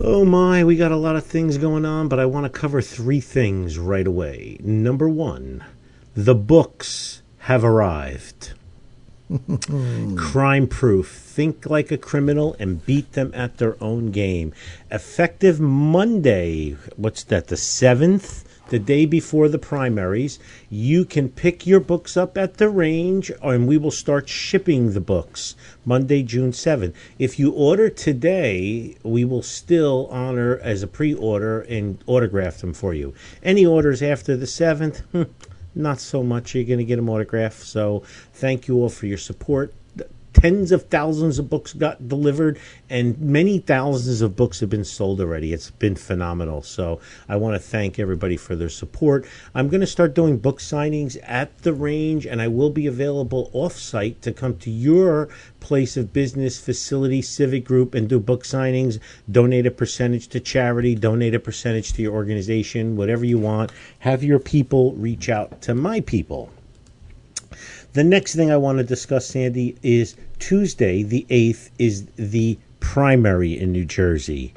Oh my, we got a lot of things going on, but I want to cover three things right away. Number one, the books have arrived. Crime proof. Think like a criminal and beat them at their own game. Effective Monday, what's that, the 7th? The day before the primaries, you can pick your books up at the range and we will start shipping the books Monday, June 7th. If you order today, we will still honor as a pre order and autograph them for you. Any orders after the 7th, not so much. You're going to get them autographed. So thank you all for your support. Tens of thousands of books got delivered, and many thousands of books have been sold already. It's been phenomenal. So I want to thank everybody for their support. I'm going to start doing book signings at the range, and I will be available off site to come to your place of business, facility, civic group, and do book signings. Donate a percentage to charity, donate a percentage to your organization, whatever you want. Have your people reach out to my people. The next thing I want to discuss, Sandy, is Tuesday, the 8th, is the primary in New Jersey.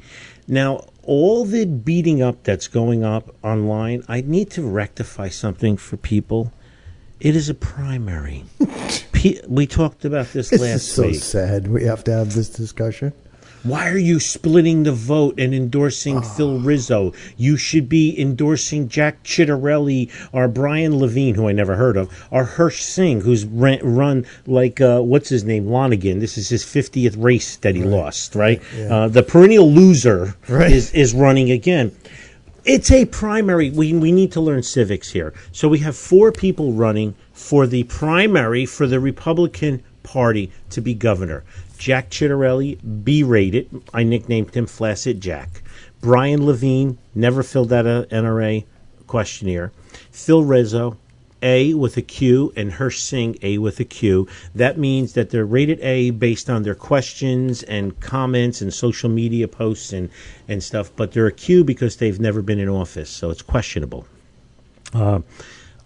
Now, all the beating up that's going up online, I need to rectify something for people. It is a primary. We talked about this This last is so week. sad. We have to have this discussion. Why are you splitting the vote and endorsing Phil Rizzo? You should be endorsing Jack Ciattarelli or Brian Levine, who I never heard of, or Hirsch Singh, who's ran, run like uh, what's his name, Lonegan. This is his fiftieth race that he lost. Right, uh, the perennial loser Right. is is running again. It's a primary. We we need to learn civics here. So we have four people running for the primary for the Republican Party to be governor. Jack Ciattarelli, B rated. I nicknamed him Flaccid Jack. Brian Levine never filled out an NRA questionnaire. Phil Rizzo, A with a Q, and Hirsch Singh, A with a Q. That means that they're rated A based on their questions and comments and social media posts and, and stuff, but they're a Q because they've never been in office, so it's questionable. Uh,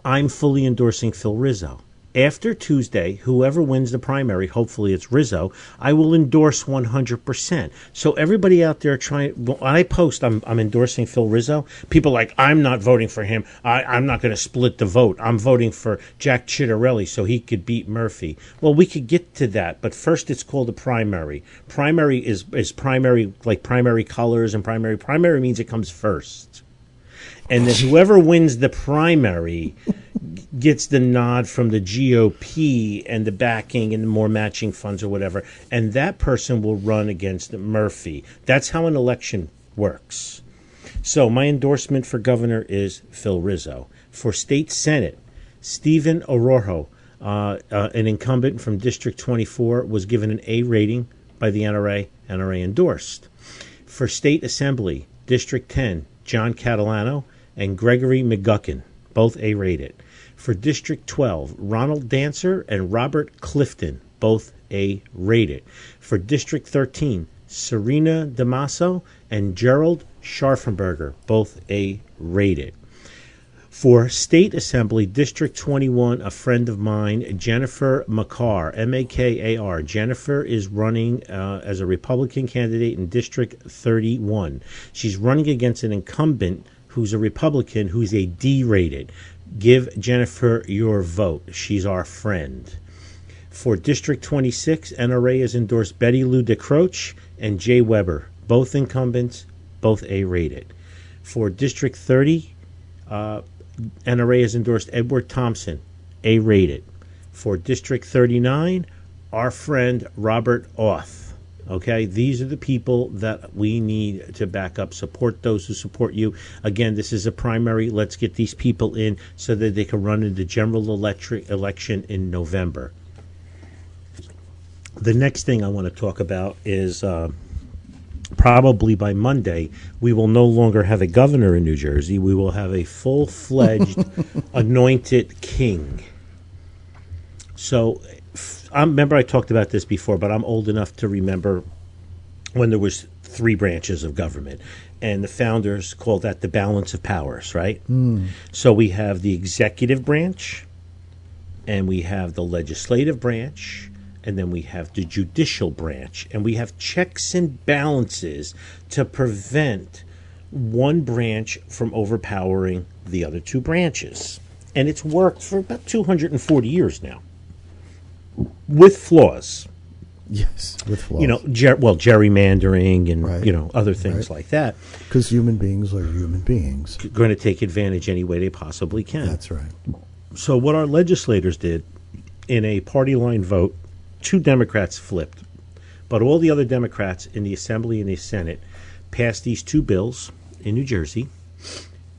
I'm fully endorsing Phil Rizzo. After Tuesday, whoever wins the primary, hopefully it's Rizzo, I will endorse 100%. So everybody out there trying, when I post I'm, I'm endorsing Phil Rizzo, people like, I'm not voting for him. I, I'm not going to split the vote. I'm voting for Jack Ciattarelli so he could beat Murphy. Well, we could get to that, but first it's called a primary. Primary is, is primary, like primary colors and primary. Primary means it comes first and then whoever wins the primary gets the nod from the GOP and the backing and the more matching funds or whatever, and that person will run against Murphy. That's how an election works. So my endorsement for governor is Phil Rizzo. For state senate, Steven Oroho, uh, uh, an incumbent from District 24, was given an A rating by the NRA. NRA endorsed. For state assembly, District 10, John Catalano and Gregory McGuckin, both A rated. For District 12, Ronald Dancer and Robert Clifton, both A rated. For District 13, Serena DiMaso and Gerald Scharfenberger, both A rated. For State Assembly, District 21, a friend of mine, Jennifer Makar, M A K A R. Jennifer is running uh, as a Republican candidate in District 31. She's running against an incumbent who's a Republican who's a D rated. Give Jennifer your vote. She's our friend. For District 26, NRA has endorsed Betty Lou DeCroce and Jay Webber, both incumbents, both A rated. For District 30, uh, NRA has endorsed Edward Thomson, A rated. For District 39, our friend Robert Auth. Okay, these are the people that we need to back up, support those who support you. Again, this is a primary. Let's get these people in so that they can run in the general electric election in November. The next thing I want to talk about is uh, probably by Monday, we will no longer have a governor in New Jersey. We will have a full fledged anointed king. So, I remember I talked about this before, but I'm old enough to remember when there was three branches of government, and the founders called that the balance of powers, right? Mm. So we have the executive branch, and we have the legislative branch, and then we have the judicial branch, and we have checks and balances to prevent one branch from overpowering the other two branches. And it's worked for about 240 years now with flaws. Yes, with flaws. You know, ger- well, gerrymandering and right. you know other things right. like that. Because human beings are human beings, going to take advantage any way they possibly can. That's right. So what our legislators did in a party line vote, two Democrats flipped, but all the other Democrats in the Assembly and the Senate passed these two bills in New Jersey.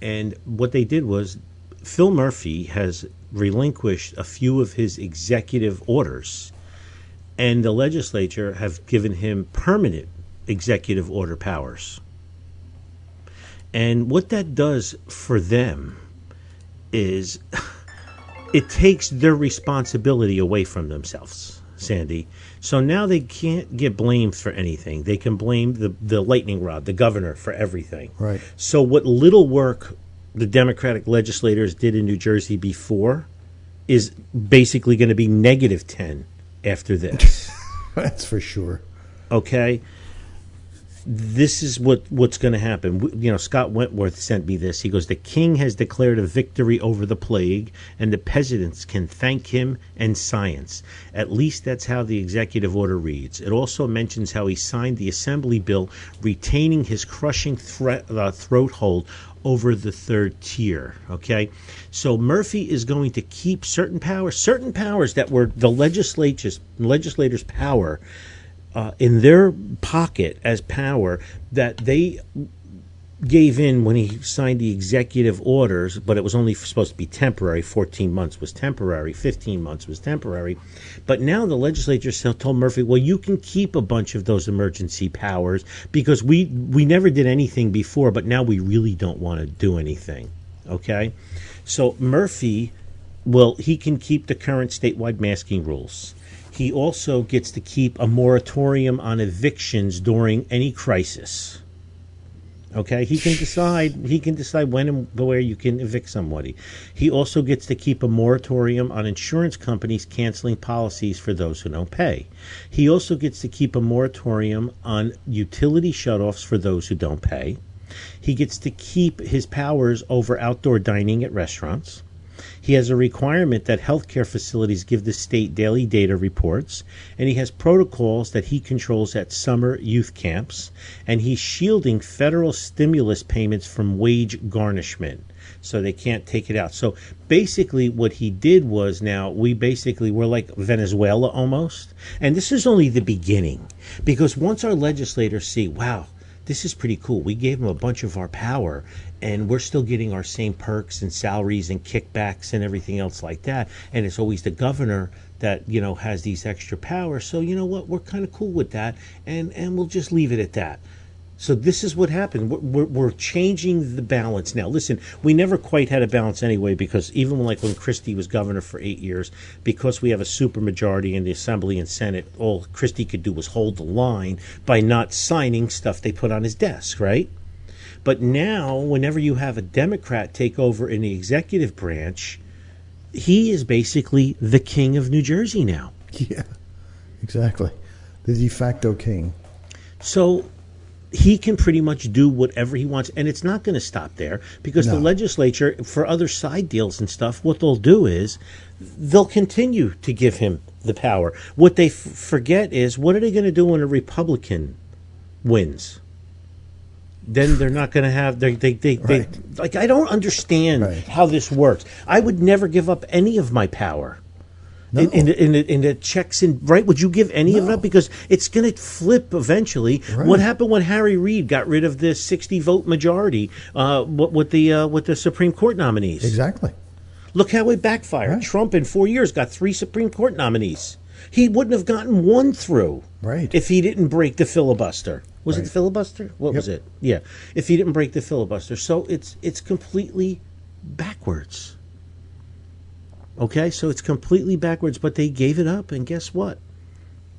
And what they did was Phil Murphy has relinquished a few of his executive orders, and the legislature have given him permanent executive order powers. And what that does for them is it takes their responsibility away from themselves, Sandy. So now they can't get blamed for anything. They can blame the, the lightning rod, the governor, for everything. Right. So what little work the Democratic legislators did in New Jersey before is basically going to be negative 10 after this. That's for sure. Okay? This is what, what's going to happen. You know, Scott Wentworth sent me this. He goes, The king has declared a victory over the plague, and the peasants can thank him and science. At least that's how the executive order reads. It also mentions how he signed the assembly bill retaining his crushing threat, uh, throat hold over the third tier. Okay, so Murphy is going to keep certain powers, certain powers that were the legislatures legislators' power uh, in their pocket as power that they gave in when he signed the executive orders, but it was only supposed to be temporary. 14 months was temporary, 15 months was temporary. But now the legislature told Murphy, well, you can keep a bunch of those emergency powers because we, we never did anything before, but now we really don't want to do anything. Okay? So Murphy, well, he can keep the current statewide masking rules. He also gets to keep a moratorium on evictions during any crisis. Okay, he can decide. He can decide when and where you can evict somebody. He also gets to keep a moratorium on insurance companies canceling policies for those who don't pay. He also gets to keep a moratorium on utility shutoffs for those who don't pay. He gets to keep his powers over outdoor dining at restaurants. He has a requirement that healthcare facilities give the state daily data reports, and he has protocols that he controls at summer youth camps, and he's shielding federal stimulus payments from wage garnishment. So they can't take it out. So basically, what he did was now we basically were like Venezuela almost. And this is only the beginning because once our legislators see, wow, this is pretty cool. We gave them a bunch of our power, and we're still getting our same perks and salaries and kickbacks and everything else like that. And it's always the governor that you know has these extra powers. So you know what? We're kind of cool with that, and and we'll just leave it at that. So this is what happened. We're, we're, we're, changing the balance now. Listen, we never quite had a balance anyway because even like when Christie was governor for eight years, because we have a supermajority in the Assembly and Senate, all Christie could do was hold the line by not signing stuff they put on his desk, right? But now, whenever you have a Democrat take over in the executive branch, he is basically the king of New Jersey now. Yeah, exactly. The de facto king. So he can pretty much do whatever he wants, and it's not going to stop there because no. the legislature, for other side deals and stuff, what they'll do is they'll continue to give him the power. What they f- forget is what are they going to do when a Republican wins? Then they're not going to have they they they, right. they, like I don't understand right. how this works. I would never give up any of my power No. in, in, the- in, the- in the checks and right? Would you give any of that because it's going to flip eventually? Right. What happened when Harry Reid got rid of the sixty vote majority uh, with with the uh, with the Supreme Court nominees? Exactly. Look how it backfired. Right. Trump in four years got three Supreme Court nominees. He wouldn't have gotten one through Right. if he didn't break the filibuster. Was it the filibuster? What was it? Yeah. If he didn't break the filibuster. So it's it's completely backwards. Okay? So it's completely backwards, but they gave it up and guess what?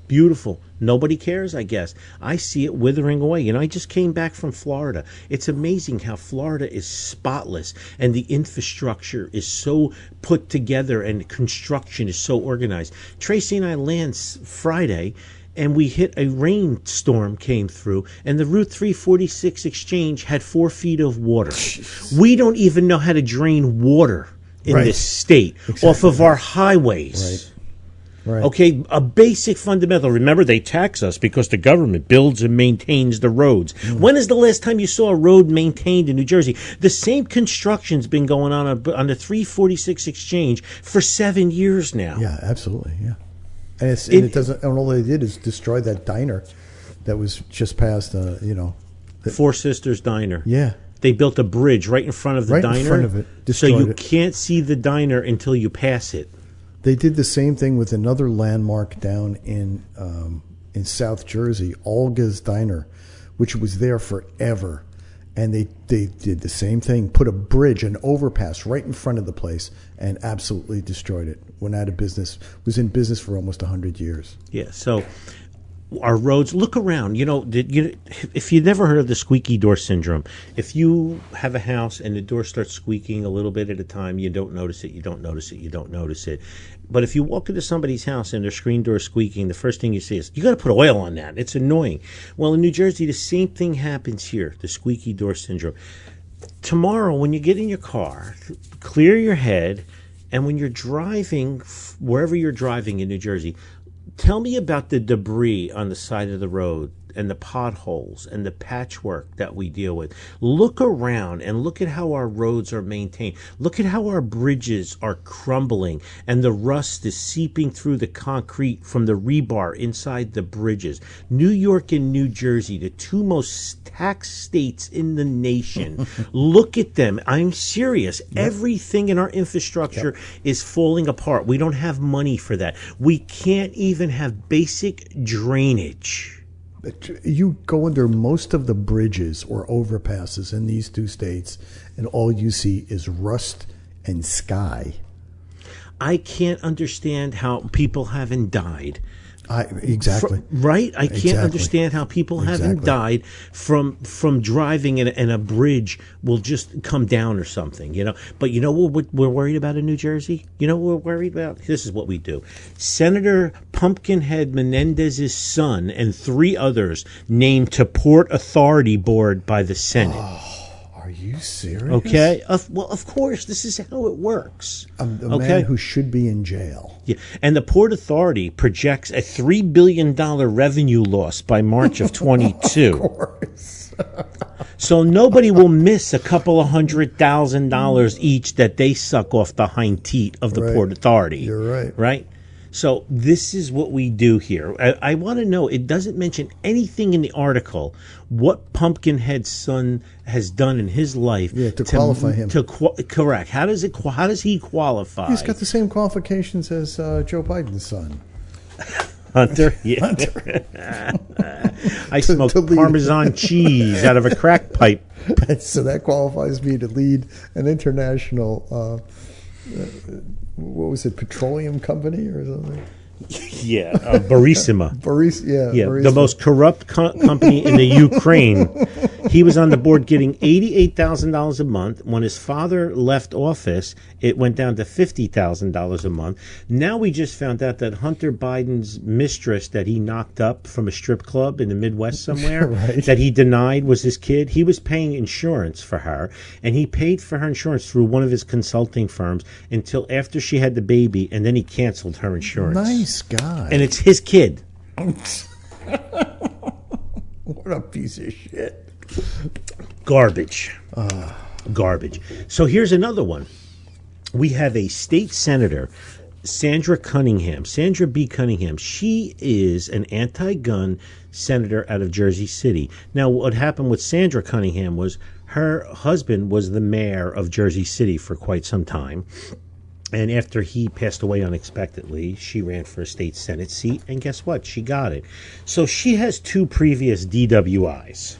Beautiful. Nobody cares, I guess. I see it withering away. You know, I just came back from Florida. It's amazing how Florida is spotless and the infrastructure is so put together and construction is so organized. Tracy and I land Friday and we hit a rainstorm came through and the Route 346 exchange had four feet of water. We don't even know how to drain water in Right. this state off of our highways. Right. Okay, a basic fundamental. Remember, they tax us because the government builds and maintains the roads. Mm. When is the last time you saw a road maintained in New Jersey? The same construction's been going on on on the 346 exchange for seven years now. Yeah, absolutely. Yeah. And it's and It- it, doesn't. And all they did is destroy that diner that was just past. Uh, you know. the, Four Sisters Diner. Yeah. They built a bridge right in front of the Right in diner. front of it. So you it. can't see the diner until you pass it. They did the same thing with another landmark down in um, in South Jersey, Olga's Diner, which was there forever, and they they did the same thing. Put a bridge, an overpass, right in front of the place, and absolutely destroyed it. Went out of business. Was in business for almost hundred years. Yeah. So our roads. Look around. You know, you, if you never heard of the squeaky door syndrome, if you have a house and the door starts squeaking a little bit at a time, you don't notice it. You don't notice it. You don't notice it. But if you walk into somebody's house and their screen door is squeaking, the first thing you see is you got to put oil on that. It's annoying. Well, in New Jersey, the same thing happens here. The squeaky door syndrome. Tomorrow, when you get in your car, clear your head, and when you're driving wherever you're driving in New Jersey, tell me about the debris on the side of the road and the potholes and the patchwork that we deal with. Look around and look at how our roads are maintained. Look at how our bridges are crumbling and the rust is seeping through the concrete from the rebar inside the bridges. New York and New Jersey, the two most taxed states in the nation. look at them. I'm serious. Everything in our infrastructure is falling apart. We don't have money for that. We can't even have basic drainage. You go under most of the bridges or overpasses in these two states, and all you see is rust and sky. I can't understand how people haven't died. I exactly. Right? I can't Exactly. understand how people haven't died from from driving and, and a bridge will just come down or something, you know. But you know what we're worried about in New Jersey? You know what we're worried about? This is what we do. Senator Pumpkinhead Menendez's son and three others named to Port Authority Board by the Senate. Are you serious? Okay? Of, well, of course, this is how it works. A, a okay? man who should be in jail. Yeah. And the Port Authority projects a $3 billion revenue loss by March of 22. of course. so nobody will miss a couple of hundred thousand dollars each that they suck off the hind teat of the Right. Port Authority. You're right. Right? So this is what we do here. I, I want to know. It doesn't mention anything in the article what Pumpkinhead's son has done in his life. Yeah, to qualify him. To correct. How does it? How does he qualify? He's got the same qualifications as uh, Joe Biden's son. Hunter. Yeah. I smoke to. Parmesan cheese out of a crack pipe. so that qualifies me to lead an international. Uh, what was it? Petroleum company or something? Yeah, uh, Barissima. Boris, yeah, Yeah, the most corrupt co- company in the Ukraine. He was on the board getting eighty-eight thousand dollars a month. When his father left office, it went down to fifty thousand dollars a month. Now we just found out that Hunter Biden's mistress that he knocked up from a strip club in the Midwest somewhere, Right. that he denied was his kid. He was paying insurance for her, and he paid for her insurance through one of his consulting firms until after she had the baby, and then he canceled her insurance. Nice guy. And it's his kid. what a piece of shit. Garbage. Ah. Garbage. So here's another one. We have a state senator Sandra Cunningham, Sandra B. Cunningham. She is an anti-gun senator out of Jersey City. Now, what happened with Sandra Cunningham was her husband was the mayor of Jersey City for quite some time. And after he passed away unexpectedly, she ran for a state senate seat, and guess what? She got it. So she has two previous DWIs.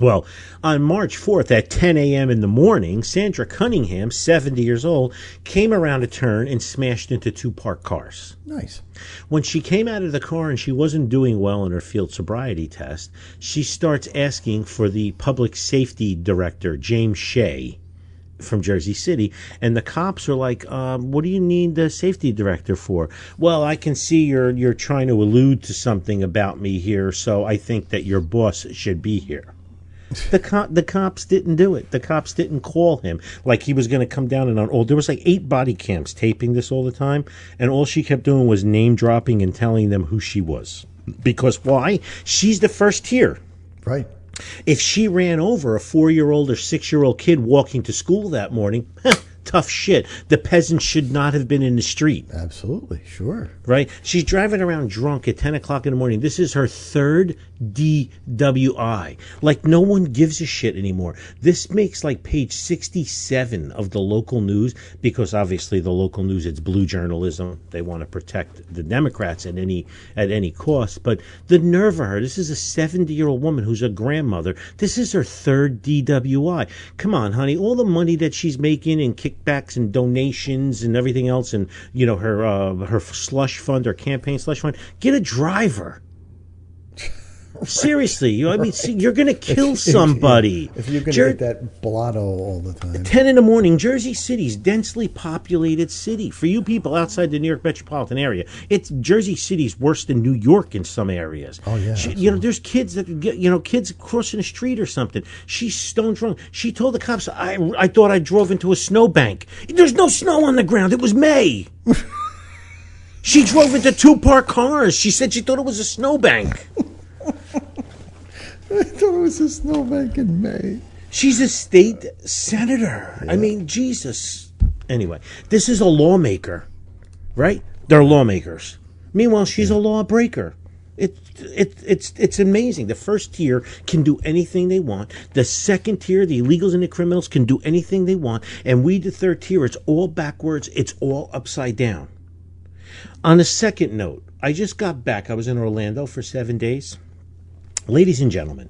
Well, on March 4th at 10 a.m. in the morning, Sandra Cunningham, 70 years old, came around a turn and smashed into two parked cars. Nice. When she came out of the car and she wasn't doing well in her field sobriety test, she starts asking for the public safety director, James Shea, from Jersey City, and the cops are like, um, "What do you need the safety director for?" Well, I can see you're you're trying to allude to something about me here, so I think that your boss should be here. The co- the cops didn't do it. The cops didn't call him like he was going to come down and on all. There was like eight body cams taping this all the time, and all she kept doing was name dropping and telling them who she was. Because why? She's the first here. Right. If she ran over a four year old or six year old kid walking to school that morning, tough shit. The peasants should not have been in the street, Absolutely. Sure. right? She's driving around drunk at 10 o'clock in the morning. This is her third DWI. Like, no one gives a shit anymore. This makes like page 67 of the local news because obviously the local news, it's blue journalism. They want to protect the Democrats at any, at any cost. But the nerve of her, this is a 70 year old woman who's a grandmother. This is her third DWI. Come on, honey. All the money that she's making in kickbacks and donations and everything else and, you know, her, uh, her slush fund, her campaign slush fund, get a driver. Seriously, you know, I mean, see, you're going to kill somebody. If you're going to Jer- get that blotto all the time. 10 in the morning, Jersey City's densely populated city. For you people outside the New York metropolitan area, it's Jersey City's worse than New York in some areas. Oh, yeah, She- you know, there's kids that get, you know, kids crossing the street or something. She's stone drunk. She told the cops, I, I thought I drove into a snowbank. There's no snow on the ground. It was May. she drove into two parked cars. She said she thought it was a snowbank. I thought it was a snowbank in May. She's a state senator. I mean, Jesus. Anyway, this is a lawmaker, right? They're lawmakers. Meanwhile, she's a lawbreaker. It, it, it's, it's amazing. The first tier can do anything they want. The second tier, the illegals and the criminals, can do anything they want. And we, the third tier, it's all backwards. It's all upside down. On a second note, I just got back. I was in Orlando for seven days. Ladies and gentlemen,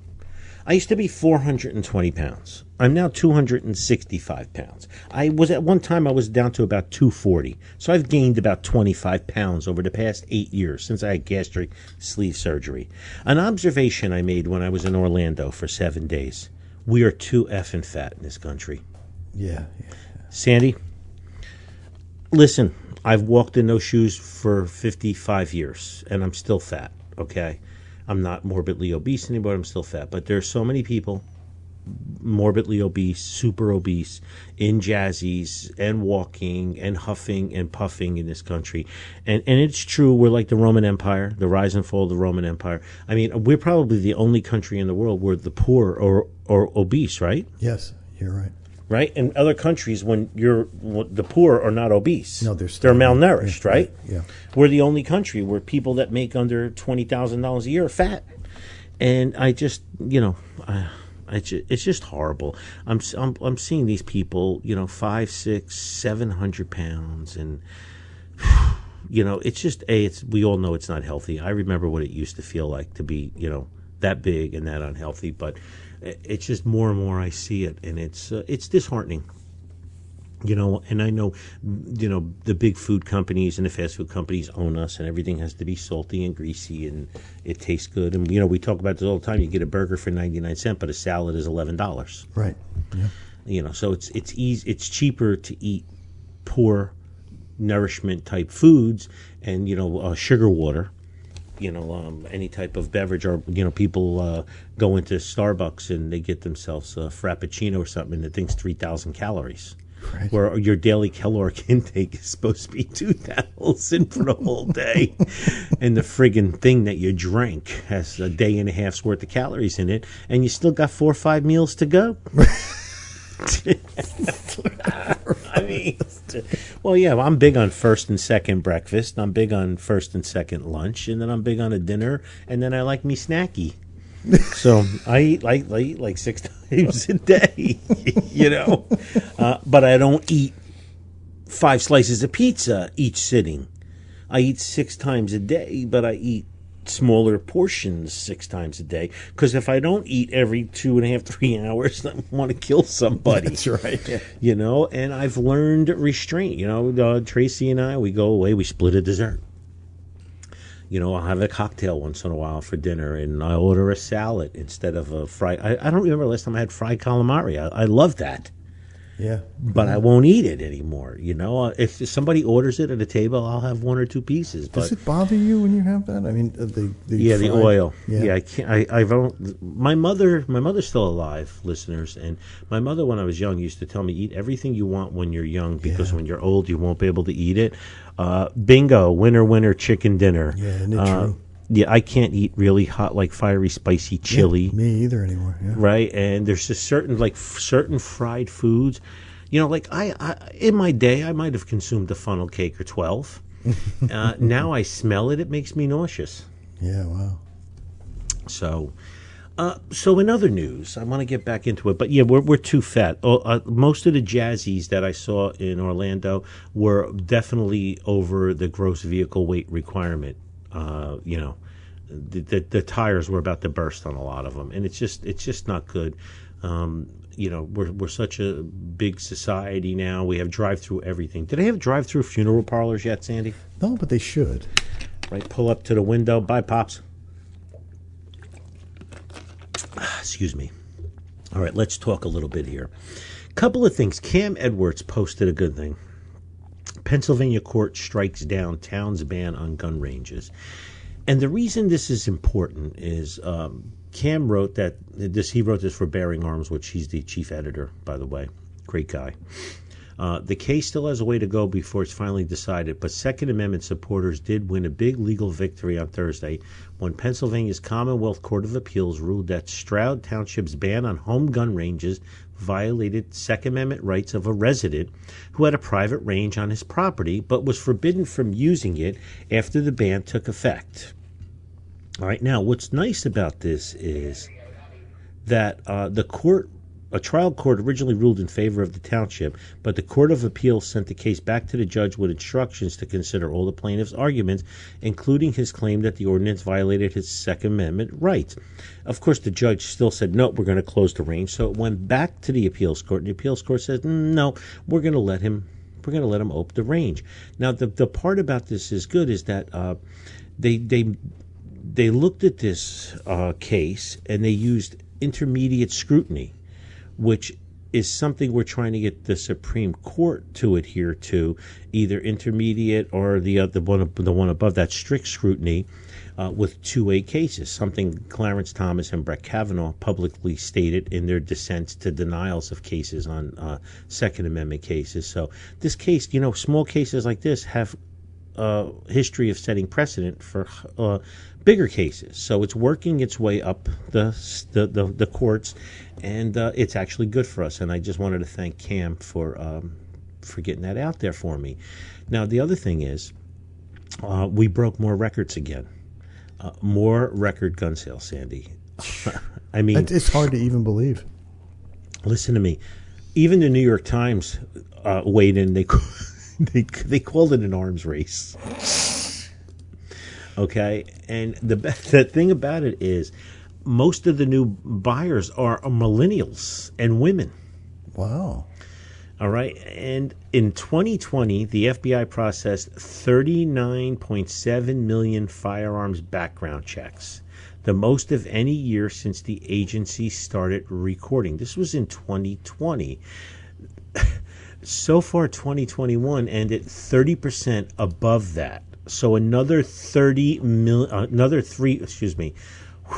I used to be 420 pounds. I'm now 265 pounds. I was at one time I was down to about 240. So I've gained about 25 pounds over the past 8 years since I had gastric sleeve surgery. An observation I made when I was in Orlando for 7 days. We are too effing fat in this country. Yeah. yeah. Sandy, listen, I've walked in those shoes for 55 years and I'm still fat, okay? I'm not morbidly obese anymore, I'm still fat. But there's so many people morbidly obese, super obese, in jazzies and walking and huffing and puffing in this country. And and it's true, we're like the Roman Empire, the rise and fall of the Roman Empire. I mean, we're probably the only country in the world where the poor are, are obese, right? Yes, you're right. Right? In other countries, when you're the poor are not obese, No, they're they're malnourished, Yeah, right? yeah. We're the only country where people that make under twenty thousand dollars a year are fat, and I just, you know, I, it's just horrible. I'm, I'm I'm seeing these people, you know, five, six, seven hundred pounds, and you know, it's just a. It's we all know it's not healthy. I remember what it used to feel like to be, you know, that big and that unhealthy, but it's just more and more I see it, and it's uh, it's disheartening. You know, and I know, you know, the big food companies and the fast food companies own us, and everything has to be salty and greasy, and it tastes good. And you know, we talk about this all the time. You get a burger for ninety nine cent, but a salad is eleven dollars Right. Yeah. you know so it's it's easy it's cheaper to eat poor nourishment type foods and you know uh, sugar water you know um, any type of beverage or you know people uh, go into starbucks and they get themselves a frappuccino or something and it thinks 3000 calories. Right. where your daily caloric intake is supposed to be 2000 for the whole day. And the friggin' thing that you drank has a day and a half's worth of calories in it and you still got four or five meals to go I mean, well, yeah, I'm big on first and second breakfast. I'm big on first and second lunch, and then I'm big on a dinner, and then I like me snacky. so I eat like I eat like six times a day, you know, uh, but I don't eat five slices of pizza each sitting. I eat six times a day, but I eat smaller portions six times a day. Because if I don't eat every two and a half, three hours, I want to kill somebody. That's right. Yeah. You know, and I've learned restraint. You know, uh, Tracy and I, we go away, we split a dessert. You know, I'll have a cocktail once in a while for dinner, and I order a salad instead of a fried. I, I don't remember last time I had fried calamari. I, I love that Yeah. but I won't eat it anymore. You know, Uh, if somebody orders it at a table, I'll have one or two pieces. But Does it bother you when you have that? I mean, uh, the, the yeah, the oil. Yeah. Yeah, I can't. I, I don't. My mother, my mother's still alive, listeners, and my mother, when I was young, used to tell me, "Eat everything you want when you're young, because Yeah. when you're old, you won't be able to eat it." Uh, bingo, winner, winner, chicken dinner. Yeah, isn't it Uh, true? Yeah, I can't eat really hot, like fiery, spicy chili Yeah, me either anymore. Yeah. right? And there's just certain like f- certain fried foods. You know, like I, I in my day, I might have consumed a funnel cake or twelve. uh, now I smell it; it makes me nauseous. Yeah. Wow. So, uh, so in other news, I want to get back into it, but yeah, we're we're too fat. Oh, uh, most of the jazzies that I saw in Orlando were definitely over the gross vehicle weight requirement. Uh, you know, the, the the tires were about to burst on a lot of them, and it's just it's just not good. Um, you know, we're we're such a big society now. We have drive through everything. Do they have drive through funeral parlors yet, Sandy? No, but they should. Right, pull up to the window. Bye, pops. Excuse me. All right, let's talk a little bit here. Couple of things. Cam Edwards posted a good thing. Pennsylvania court strikes down town's ban on gun ranges. And the reason this is important is um, Cam wrote that this. He wrote this for Bearing Arms, which he's the chief editor, by the way. Great guy. Uh, the case still has a way to go before it's finally decided, but Second Amendment supporters did win a big legal victory on Thursday when Pennsylvania's Commonwealth Court of Appeals ruled that Stroud Township's ban on home gun ranges violated Second Amendment rights of a resident who had a private range on his property but was forbidden from using it after the ban took effect. All right, now what's nice about this is that uh, the court, a trial court, originally ruled in favor of the township, but the Court of Appeals sent the case back to the judge with instructions to consider all the plaintiff's arguments, including his claim that the ordinance violated his Second Amendment rights. Of course, the judge still said, no, we're going to close the range. So it went back to the appeals court, and the appeals court said, no, we're going to let him. We're going to let him open the range. Now, the the part about this is good is that uh, they they they looked at this uh, case and they used intermediate scrutiny, which is something we're trying to get the Supreme Court to adhere to, either intermediate or the uh, the one the one above that strict scrutiny. Uh, with 2A cases, something Clarence Thomas and Brett Kavanaugh publicly stated in their dissents to denials of cases on uh, Second Amendment cases. So, this case, you know, small cases like this have a history of setting precedent for uh, bigger cases. So it's working its way up the the, the, the courts, and uh, it's actually good for us. And I just wanted to thank Cam for um, for getting that out there for me. Now the other thing is, uh, we broke more records again, uh, more record gun sales, Sandy. I mean, It's hard to even believe. listen to me. Even the New York Times uh, weighed in. They they they called it an arms race. Okay, and the the thing about it is, most of the new buyers are millennials and women. Wow. All right. And in 2020, the FBI processed 39.7 million firearms background checks, the most of any year since the agency started recording. This was in 2020. so far, 2021 ended 30% above that. So another 30 mil, uh, another three, excuse me,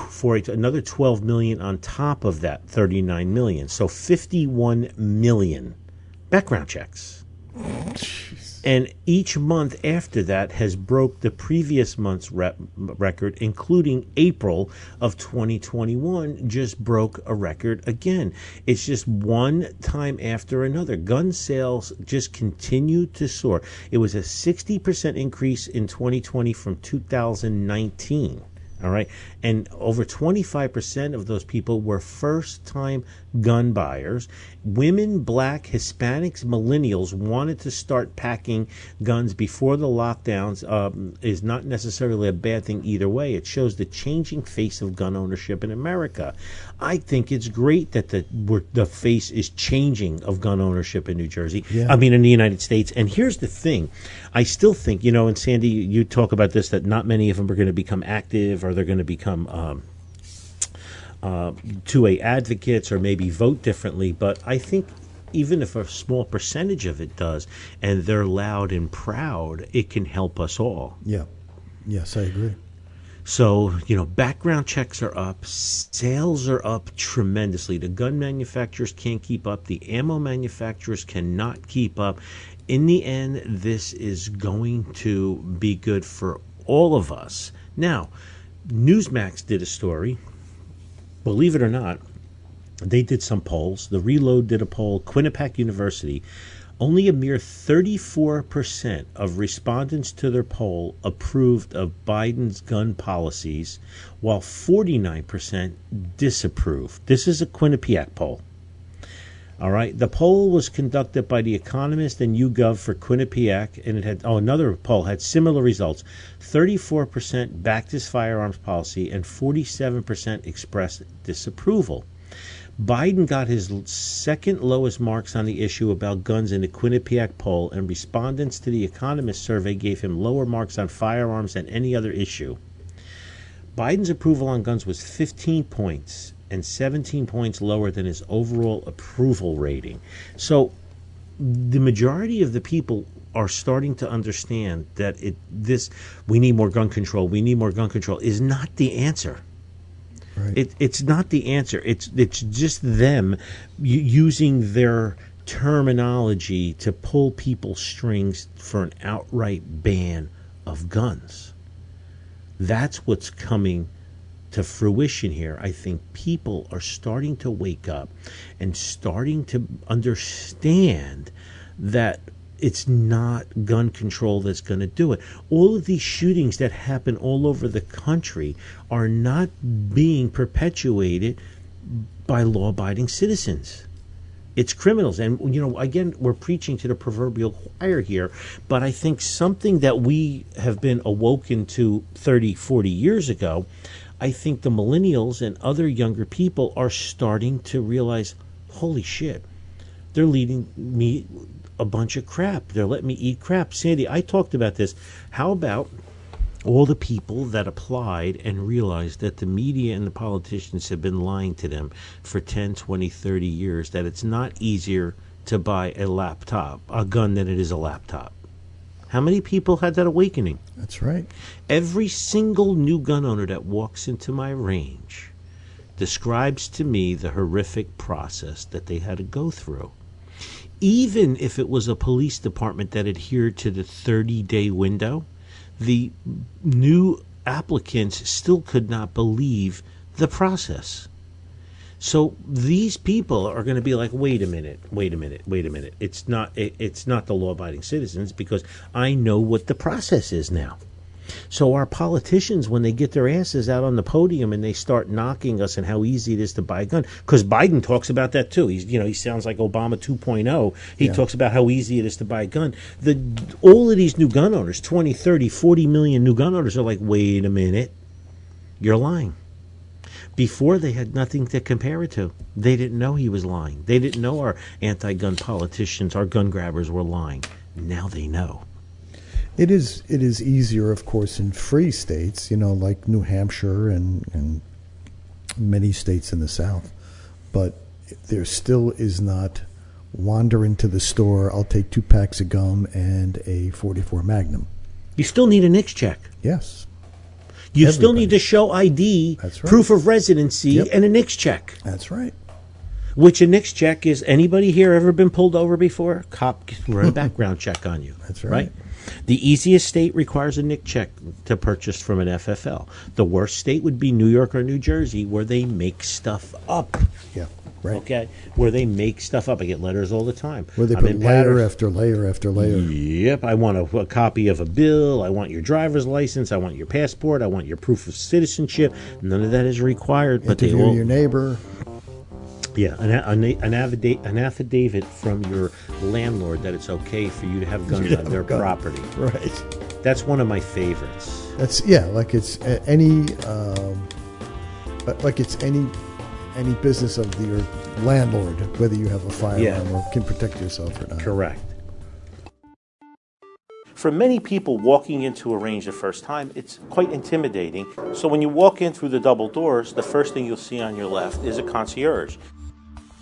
for another 12 million on top of that 39 million. So 51 million background checks. And each month after that has broke the previous month's rep- record including april of 2021 just broke a record again. It's just one time after another. Gun sales just continue to soar. It was a 60% increase in 2020 from 2019 all right. And over 25% of those people were first time gun buyers. Women, black, Hispanics, millennials wanted to start packing guns before the lockdowns um, is not necessarily a bad thing either way. It shows the changing face of gun ownership in America. I think it's great that the the face is changing of gun ownership in New Jersey. Yeah. I mean, in the United States. And here's the thing I still think, you know, and Sandy, you talk about this, that not many of them are going to become active or they're going to become. Um, uh, 2A advocates or maybe vote differently, but I think even if a small percentage of it does and they're loud and proud, it can help us all. Yeah. Yes, I agree. So, you know, background checks are up, sales are up tremendously. The gun manufacturers can't keep up, the ammo manufacturers cannot keep up. In the end, this is going to be good for all of us. Now, Newsmax did a story, believe it or not, they did some polls. The Reload did a poll, Quinnipiac University. Only a mere 34% of respondents to their poll approved of Biden's gun policies, while 49% disapproved. This is a Quinnipiac poll. All right. The poll was conducted by The Economist and YouGov for Quinnipiac, and it had, oh, another poll had similar results. 34% backed his firearms policy, and 47% expressed disapproval. Biden got his second lowest marks on the issue about guns in the Quinnipiac poll, and respondents to the Economist survey gave him lower marks on firearms than any other issue. Biden's approval on guns was 15 points and 17 points lower than his overall approval rating. So the majority of the people are starting to understand that it this we need more gun control, we need more gun control is not the answer. Right. It, it's not the answer. It's it's just them using their terminology to pull people's strings for an outright ban of guns. That's what's coming to fruition here. I think people are starting to wake up and starting to understand that it's not gun control that's going to do it. All of these shootings that happen all over the country are not being perpetuated by law abiding citizens. It's criminals. And, you know, again, we're preaching to the proverbial choir here, but I think something that we have been awoken to 30, 40 years ago, I think the millennials and other younger people are starting to realize holy shit, they're leading me a bunch of crap. They're letting me eat crap. Sandy, I talked about this. How about all the people that applied and realized that the media and the politicians have been lying to them for 10, 20, 30 years that it's not easier to buy a laptop, a gun, than it is a laptop? How many people had that awakening? That's right. Every single new gun owner that walks into my range describes to me the horrific process that they had to go through even if it was a police department that adhered to the 30 day window, the new applicants still could not believe the process. So these people are going to be like, wait a minute, wait a minute, wait a minute. It's not it, it's not the law abiding citizens because I know what the process is now. So our politicians, when they get their asses out on the podium and they start knocking us and how easy it is to buy a gun, because Biden talks about that too. He's you know he sounds like Obama 2.0. He Yeah. talks about how easy it is to buy a gun. The all of these new gun owners, 20, 30, 40 million new gun owners, are like, wait a minute, you're lying. Before they had nothing to compare it to. They didn't know he was lying. They didn't know our anti-gun politicians, our gun grabbers were lying. Now they know. It is it is easier, of course, in free states, you know, like New Hampshire and, and many states in the South. But there still is not wander into the store, I'll take two packs of gum and a 44 Magnum. You still need a NICS check. Yes, You still need to show ID, right. proof of residency, Yep. and a NICS check. that's right. Which a NICS check is anybody here ever been pulled over before? Cop run a background check on you. That's right. The easiest state requires a NICS check to purchase from an FFL. The worst state would be New York or New Jersey, where they make stuff up. Yeah, right. Okay, where they make stuff up. I get letters all the time. Where they I'm put layer Paris. after layer after layer. Yep, I want a, a copy of a bill. I want your driver's license. I want your passport. I want your proof of citizenship. None of that is required, but they Interview all your neighbor. Yeah an, an, an, affidavit, an affidavit from your landlord that it's okay for you to have guns on their gun. property. Right. That's one of my favorites. That's yeah, like it's any, um, uh, like it's any any business of the, your landlord, whether you have a firearm Yeah. or can protect yourself or not. Correct. For many people walking into a range the first time, it's quite intimidating. So when you walk in through the double doors, the first thing you'll see on your left is a concierge.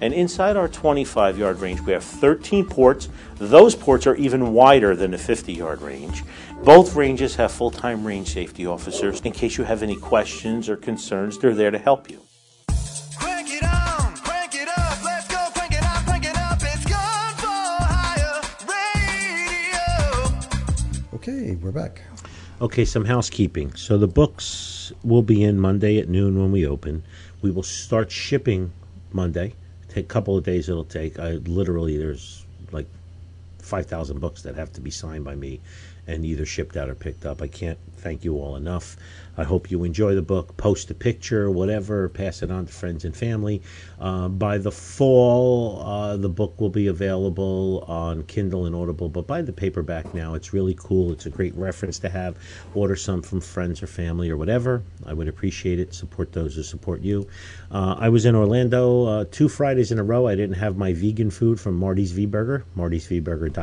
And inside our 25 yard range, we have 13 ports. Those ports are even wider than the 50 yard range. Both ranges have full time range safety officers. In case you have any questions or concerns, they're there to help you. Crank it on, crank it up, let's go, crank it up, crank it up. It's Gun for Hire Radio. Okay, we're back. Okay, some housekeeping. So the books will be in Monday at noon when we open. We will start shipping Monday. A couple of days it'll take. I literally there's like five thousand books that have to be signed by me and either shipped out or picked up. I can't thank you all enough. I hope you enjoy the book. Post a picture, whatever. Pass it on to friends and family. Uh, by the fall, uh, the book will be available on Kindle and Audible, but buy the paperback now. It's really cool. It's a great reference to have. Order some from friends or family or whatever. I would appreciate it. Support those who support you. Uh, I was in Orlando uh, two Fridays in a row. I didn't have my vegan food from Marty's V Burger, martysvburger.com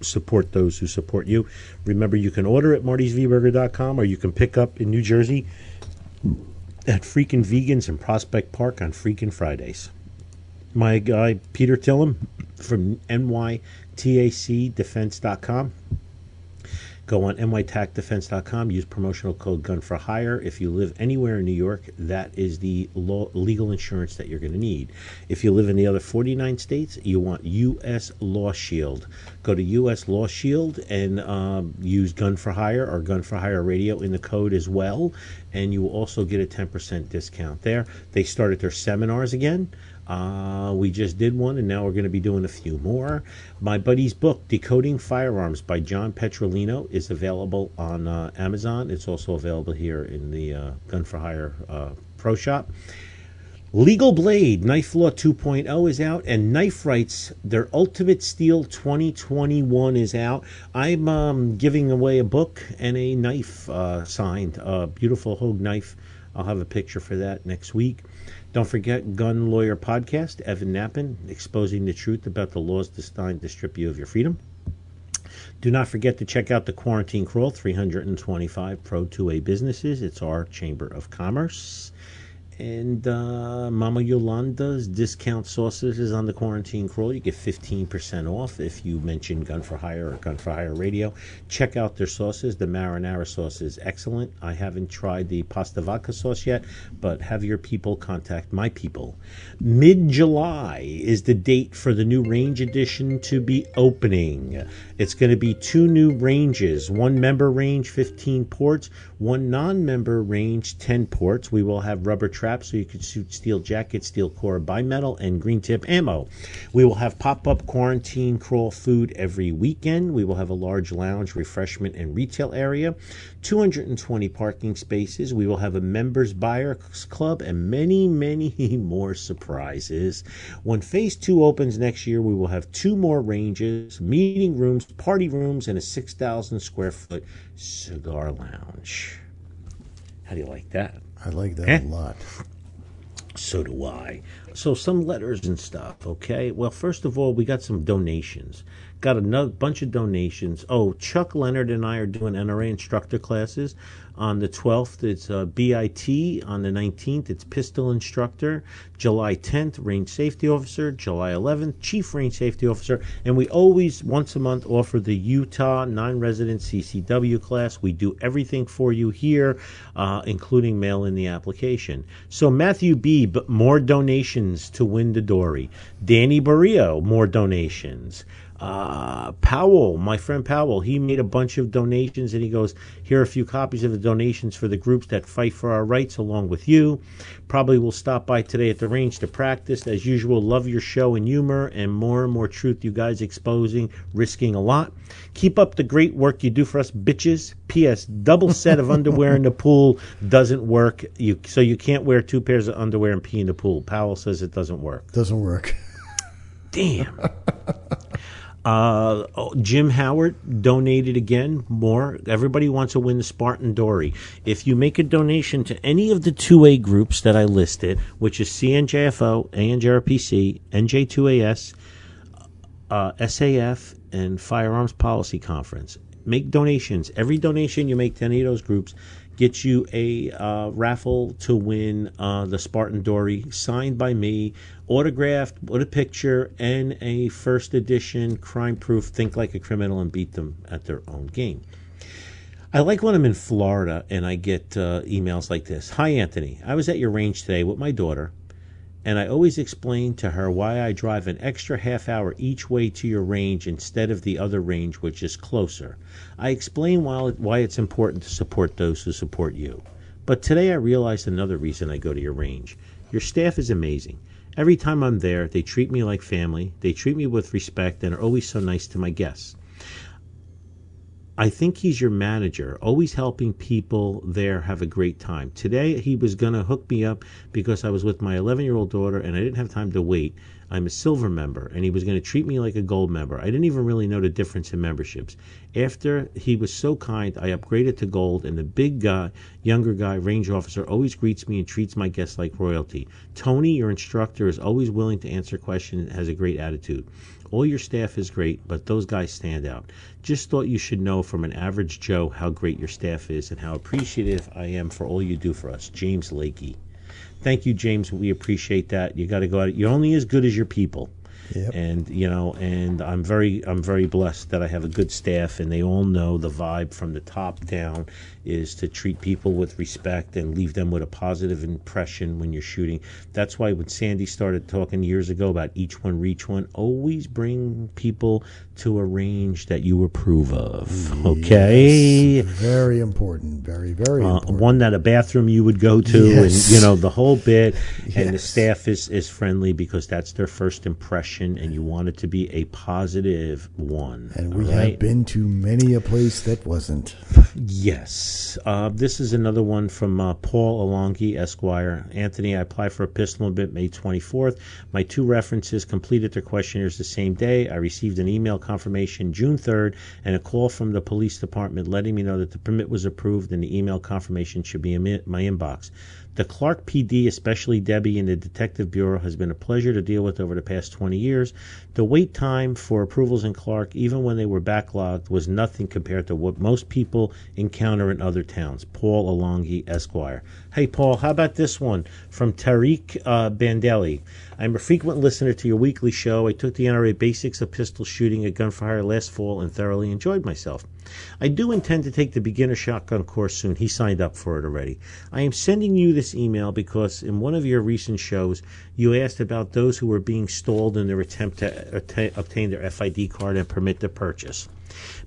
support those who support you. Remember, you can order at martysvburger.com or you can pick up in New Jersey at Freakin' Vegans in Prospect Park on Freakin' Fridays. My guy, Peter Tilem from NYTACDefense.com. Go on nytacdefense.com. Use promotional code Gun for Hire. If you live anywhere in New York, that is the law, legal insurance that you're going to need. If you live in the other 49 states, you want U.S. Law Shield. Go to U.S. Law Shield and um, use Gun for Hire or Gun for Hire Radio in the code as well, and you will also get a 10% discount there. They started their seminars again. Uh, we just did one, and now we're going to be doing a few more. My buddy's book, Decoding Firearms by John Petrolino, is available on uh, Amazon. It's also available here in the uh, Gun for Hire uh, Pro Shop. Legal Blade Knife Law 2.0 is out, and Knife Rights, their Ultimate Steel 2021 is out. I'm um, giving away a book and a knife uh, signed, a beautiful Hogue knife. I'll have a picture for that next week. Don't forget Gun Lawyer Podcast, Evan Nappen, exposing the truth about the laws designed to strip you of your freedom. Do not forget to check out the Quarantine Crawl 325 Pro 2A businesses. It's our Chamber of Commerce. And uh, Mama Yolanda's discount sauces is on the quarantine crawl. You get 15% off if you mention Gun for Hire or Gun for Hire Radio. Check out their sauces. The marinara sauce is excellent. I haven't tried the pasta vodka sauce yet, but have your people contact my people. Mid July is the date for the new range edition to be opening. It's going to be two new ranges one member range, 15 ports, one non member range, 10 ports. We will have rubber so you can shoot steel jacket, steel core bimetal, and green tip ammo. We will have pop up quarantine crawl food every weekend. We will have a large lounge, refreshment, and retail area, 220 parking spaces. We will have a members buyers club and many, many more surprises. When phase two opens next year, we will have two more ranges, meeting rooms, party rooms, and a 6,000 square foot cigar lounge. How do you like that? I like that Eh? a lot. So do I. So some letters and stuff, okay? Well, first of all, we got some donations. Got a bunch of donations. Oh, Chuck Leonard and I are doing NRA instructor classes. On the 12th, it's uh, BIT. On the 19th, it's pistol instructor. July 10th, range safety officer. July 11th, chief range safety officer. And we always, once a month, offer the Utah non resident CCW class. We do everything for you here, uh, including mail in the application. So, Matthew Beebe, more donations to win the Dory. Danny Barrio, more donations. Uh, Powell, my friend Powell, he made a bunch of donations and he goes, Here are a few copies of the donations for the groups that fight for our rights along with you. Probably will stop by today at the range to practice. As usual, love your show and humor and more and more truth you guys exposing, risking a lot. Keep up the great work you do for us, bitches. P.S. Double set of underwear in the pool doesn't work. You so you can't wear two pairs of underwear and pee in the pool. Powell says it doesn't work. Doesn't work. Damn. Uh, oh, Jim Howard donated again more. Everybody wants to win the Spartan Dory. If you make a donation to any of the 2A groups that I listed, which is CNJFO, ANJRPC, NJ2AS, uh, SAF, and Firearms Policy Conference, make donations. Every donation you make to any of those groups gets you a uh, raffle to win uh, the Spartan Dory signed by me, autographed with a picture, and a first edition crime proof Think Like a Criminal and Beat Them at Their Own Game. I like when I'm in Florida and I get uh, emails like this Hi, Anthony. I was at your range today with my daughter, and I always explain to her why I drive an extra half hour each way to your range instead of the other range, which is closer. I explain why, it's important to support those who support you. But today I realized another reason I go to your range. Your staff is amazing. Every time I'm there, they treat me like family, they treat me with respect, and are always so nice to my guests. I think he's your manager, always helping people there have a great time. Today, he was going to hook me up because I was with my 11 year old daughter and I didn't have time to wait. I'm a silver member, and he was going to treat me like a gold member. I didn't even really know the difference in memberships. After he was so kind, I upgraded to gold, and the big guy, younger guy, range officer, always greets me and treats my guests like royalty. Tony, your instructor, is always willing to answer questions and has a great attitude. All your staff is great, but those guys stand out. Just thought you should know from an average Joe how great your staff is and how appreciative I am for all you do for us. James Lakey. Thank you, James. We appreciate that. You got to go out. You're only as good as your people. Yep. and you know, and I'm very I'm very blessed that I have a good staff, and they all know the vibe from the top down is to treat people with respect and leave them with a positive impression when you're shooting. That's why when Sandy started talking years ago about each one reach one, always bring people to a range that you approve of. Okay. Yes, very important. Very, very Uh, important. one that a bathroom you would go to, Yes. and you know the whole bit, and the staff is is friendly because that's their first impression, and you want it to be a positive one. and we right? have been to many a place that wasn't. Yes. Uh, this is another one from uh, Paul Alongi, Esquire. Anthony, I applied for a pistol bit May 24th. My two references completed their questionnaires the same day. I received an email confirmation June 3rd and a call from the police department letting me know that the permit was approved and the email confirmation should be in my inbox. The Clark PD, especially Debbie in the Detective Bureau, has been a pleasure to deal with over the past 20 years. The wait time for approvals in Clark, even when they were backlogged, was nothing compared to what most people encounter in other towns. Paul Alongi, Esquire. Hey, Paul, how about this one from Tariq uh, Bandelli? I'm a frequent listener to your weekly show. I took the NRA basics of pistol shooting at Gun for Hire last fall and thoroughly enjoyed myself. I do intend to take the beginner shotgun course soon. He signed up for it already. I am sending you this email because in one of your recent shows, you asked about those who were being stalled in their attempt to obtain their FID card and permit to purchase.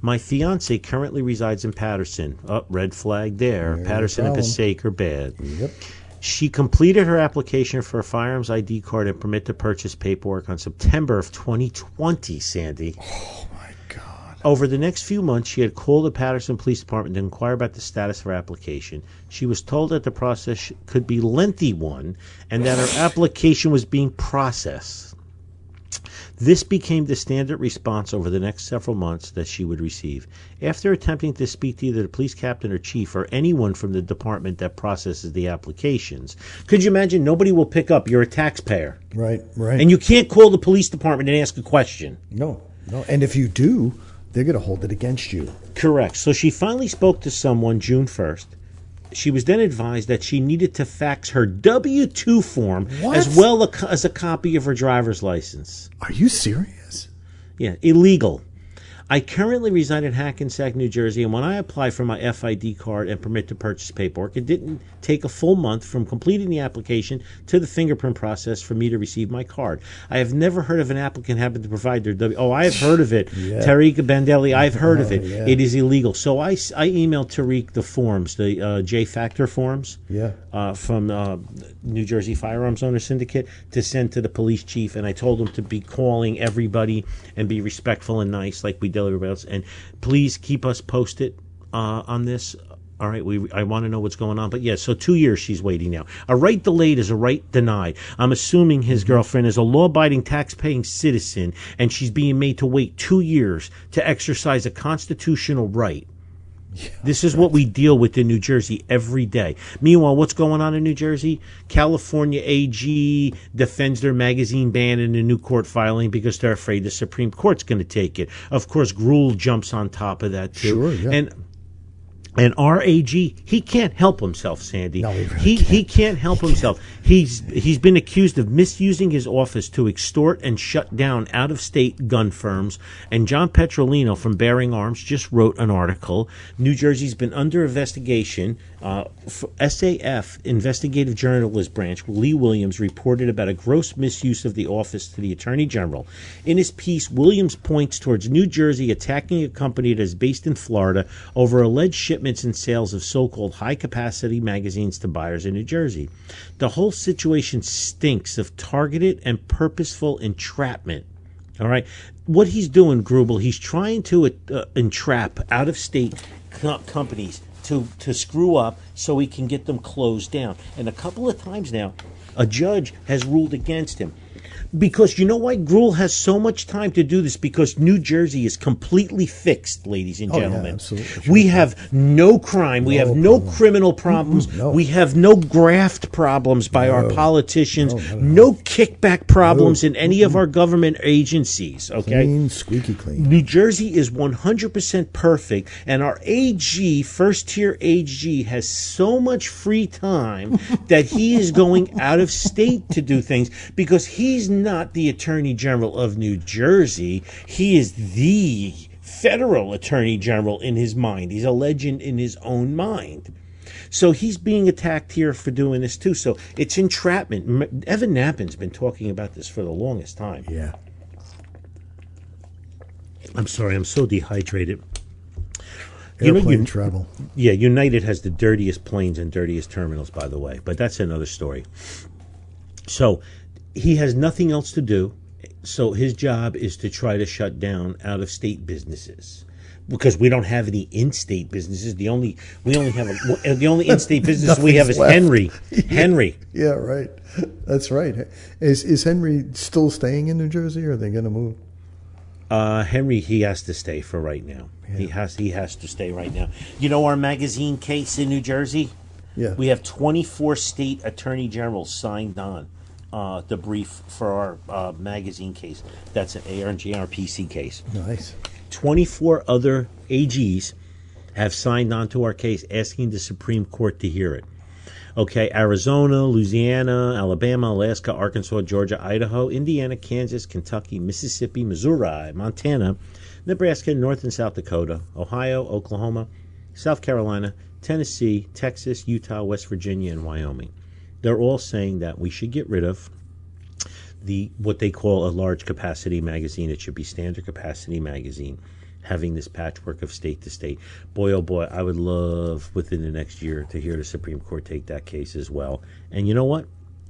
My fiance currently resides in Paterson. Up, red flag there. There's Paterson and. Passaic are bad. Yep. She completed her application for a firearms ID card and permit to purchase paperwork on September of 2020, Sandy. Oh my God. Over the next few months, she had called the Paterson Police Department to inquire about the status of her application. She was told that the process could be lengthy one and that her application was being processed. This became the standard response over the next several months that she would receive. After attempting to speak to either the police captain or chief or anyone from the department that processes the applications, could you imagine nobody will pick up? You're a taxpayer. Right, right. And you can't call the police department and ask a question. no, no. And if you do, they're going to hold it against you. Correct. So she finally spoke to someone June 1st. She was then advised that she needed to fax her W 2 form What? as well as a copy of her driver's license. Are you serious? Yeah, illegal. I currently reside in Hackensack, New Jersey, and when I applied for my FID card and permit to purchase paperwork, it didn't take a full month from completing the application to the fingerprint process for me to receive my card. I have never heard of an applicant having to provide their W. Oh, I have heard of it. Yeah. Tariq Bandelli, I've heard of Oh, it. yeah. It is illegal. So I, I emailed Tariq the forms, the uh, J Factor forms Yeah. Uh, from uh, New Jersey Firearms Owner Syndicate to send to the police chief, and I told him to be calling everybody and be respectful and nice, like we do everybody else. And please keep us posted uh, on this. All right, we I want to know what's going on. But yeah, so two years she's waiting now. A right delayed is a right denied. I'm assuming his girlfriend is a law-abiding, tax-paying citizen, and she's being made to wait two years to exercise a constitutional right. This is what we deal with in New Jersey every day. Meanwhile, what's going on in New Jersey? California AG defends their magazine ban in a new court filing because they're afraid the Supreme Court's going to take it. Of course, Grewal jumps on top of that too. Sure, yeah. And and RAG, he can't help himself, Sandy. No, he really he, he can't help himself. He's he's been accused of misusing his office to extort and shut down out of state gun firms. And John Petrolino from Bearing Arms just wrote an article. New Jersey's been under investigation. Uh, SAF investigative journalist branch Lee Williams reported about a gross misuse of the office to the Attorney General. In his piece, Williams points towards New Jersey attacking a company that is based in Florida over alleged shipments and sales of so-called high-capacity magazines to buyers in New Jersey. The whole situation stinks of targeted and purposeful entrapment. All right, what he's doing, Grewal, he's trying to uh, entrap out-of-state co- companies to to screw up so he can get them closed down. And a couple of times now, a judge has ruled against him. Because you know why Grewal has so much time to do this? Because New Jersey is completely fixed, ladies and Oh, yeah, gentlemen. We have no crime. We No have no problem. criminal problems. no. We have no graft problems by our politicians. No, No, kickback problems No. in any of our government agencies. Okay. Clean, squeaky clean. New Jersey is 100% perfect, and our AG, first tier AG, has so much free time that he is going out of state to do things because he's not the Attorney General of New Jersey. He is the federal Attorney General in his mind. He's a legend in his own mind. So he's being attacked here for doing this too. So it's entrapment. Evan Nappen's been talking about this for the longest time. Yeah. I'm sorry, I'm so dehydrated. You know, Airplane you- travel. Yeah, United has the dirtiest planes and dirtiest terminals, by the way, but that's another story. So he has nothing else to do. So his job is to try to shut down out of state businesses. Because we don't have any in-state businesses, the only we only have a, the only in-state business we have is left. Henry. Henry, Yeah, right. That's right. Is is Henry still staying in New Jersey, or are they going to move? uh, Henry, he has to stay for right now. He has he has to stay right now. You know our magazine case in New Jersey. Yeah. We have 24 state attorney generals signed on uh, the brief for our uh, magazine case. That's an ANJRPC case. Nice. 24 other AGs have signed on to our case asking the Supreme Court to hear it. Okay, Arizona, Louisiana, Alabama, Alaska, Arkansas, Georgia, Idaho, Indiana, Kansas, Kentucky, Mississippi, Missouri, Montana, Nebraska, North and South Dakota, Ohio, Oklahoma, South Carolina, Tennessee, Texas, Utah, West Virginia, and Wyoming. They're all saying that we should get rid of the what they call a large capacity magazine. It should be standard capacity magazine, having this patchwork of state to state. Boy, oh boy, I would love within the next year to hear the Supreme Court take that case as well. And you know what?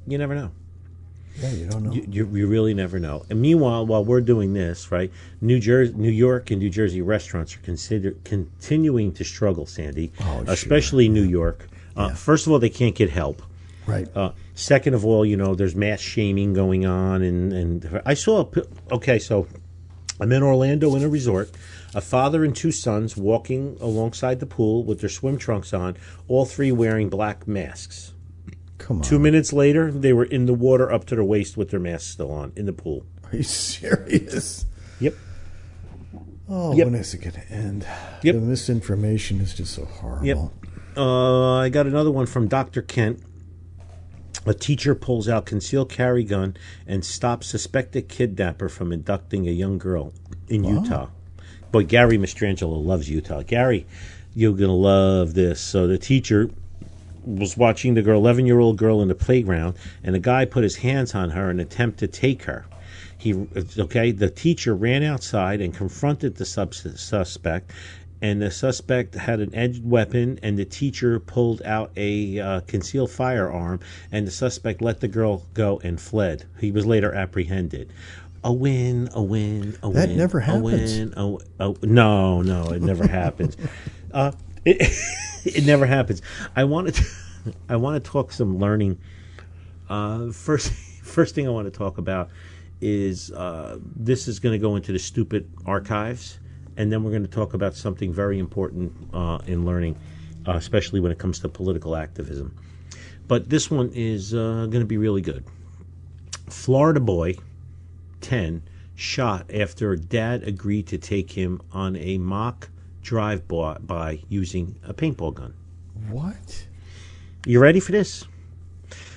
You never know. Yeah, you don't know. You, you, you really never know. And meanwhile, while we're doing this, right, New Jersey, New York, and New Jersey restaurants are consider continuing to struggle, Sandy, Oh, sure. especially New York. Uh, First of all, they can't get help. Right. Uh, second of all, you know, there's mass shaming going on, and and I saw. A, okay, so I'm in Orlando in a resort. A father and two sons walking alongside the pool with their swim trunks on, all three wearing black masks. Come on. Two minutes later, they were in the water up to their waist with their masks still on in the pool. Are you serious? Yep. Oh, Yep. when is it going to end? Yep. The misinformation is just so horrible. Yep. Uh, I got another one from Dr. Kent. A teacher pulls out concealed carry gun and stops suspected kidnapper from abducting a young girl in Utah. Boy, Gary Mastrangelo loves Utah. Gary, you're gonna love this. So the teacher was watching the girl, 11 year old girl in the playground, and a guy put his hands on her in an attempt to take her. He okay. The teacher ran outside and confronted the sub- suspect, and the suspect had an edged weapon. And the teacher pulled out a uh, concealed firearm, and the suspect let the girl go and fled. He was later apprehended. A win, a win, a win. That win. never a happens. win, a, a, no, no, it never happens. Uh, it, it never happens. I wanted to, I want to talk some learning. Uh, first, first thing I want to talk about is uh, this is going to go into the stupid archives, and then we're going to talk about something very important uh, in learning, uh, especially when it comes to political activism. But this one is uh, going to be really good. Florida boy, 10, shot after dad agreed to take him on a mock drive by using a paintball gun. What? You ready for this?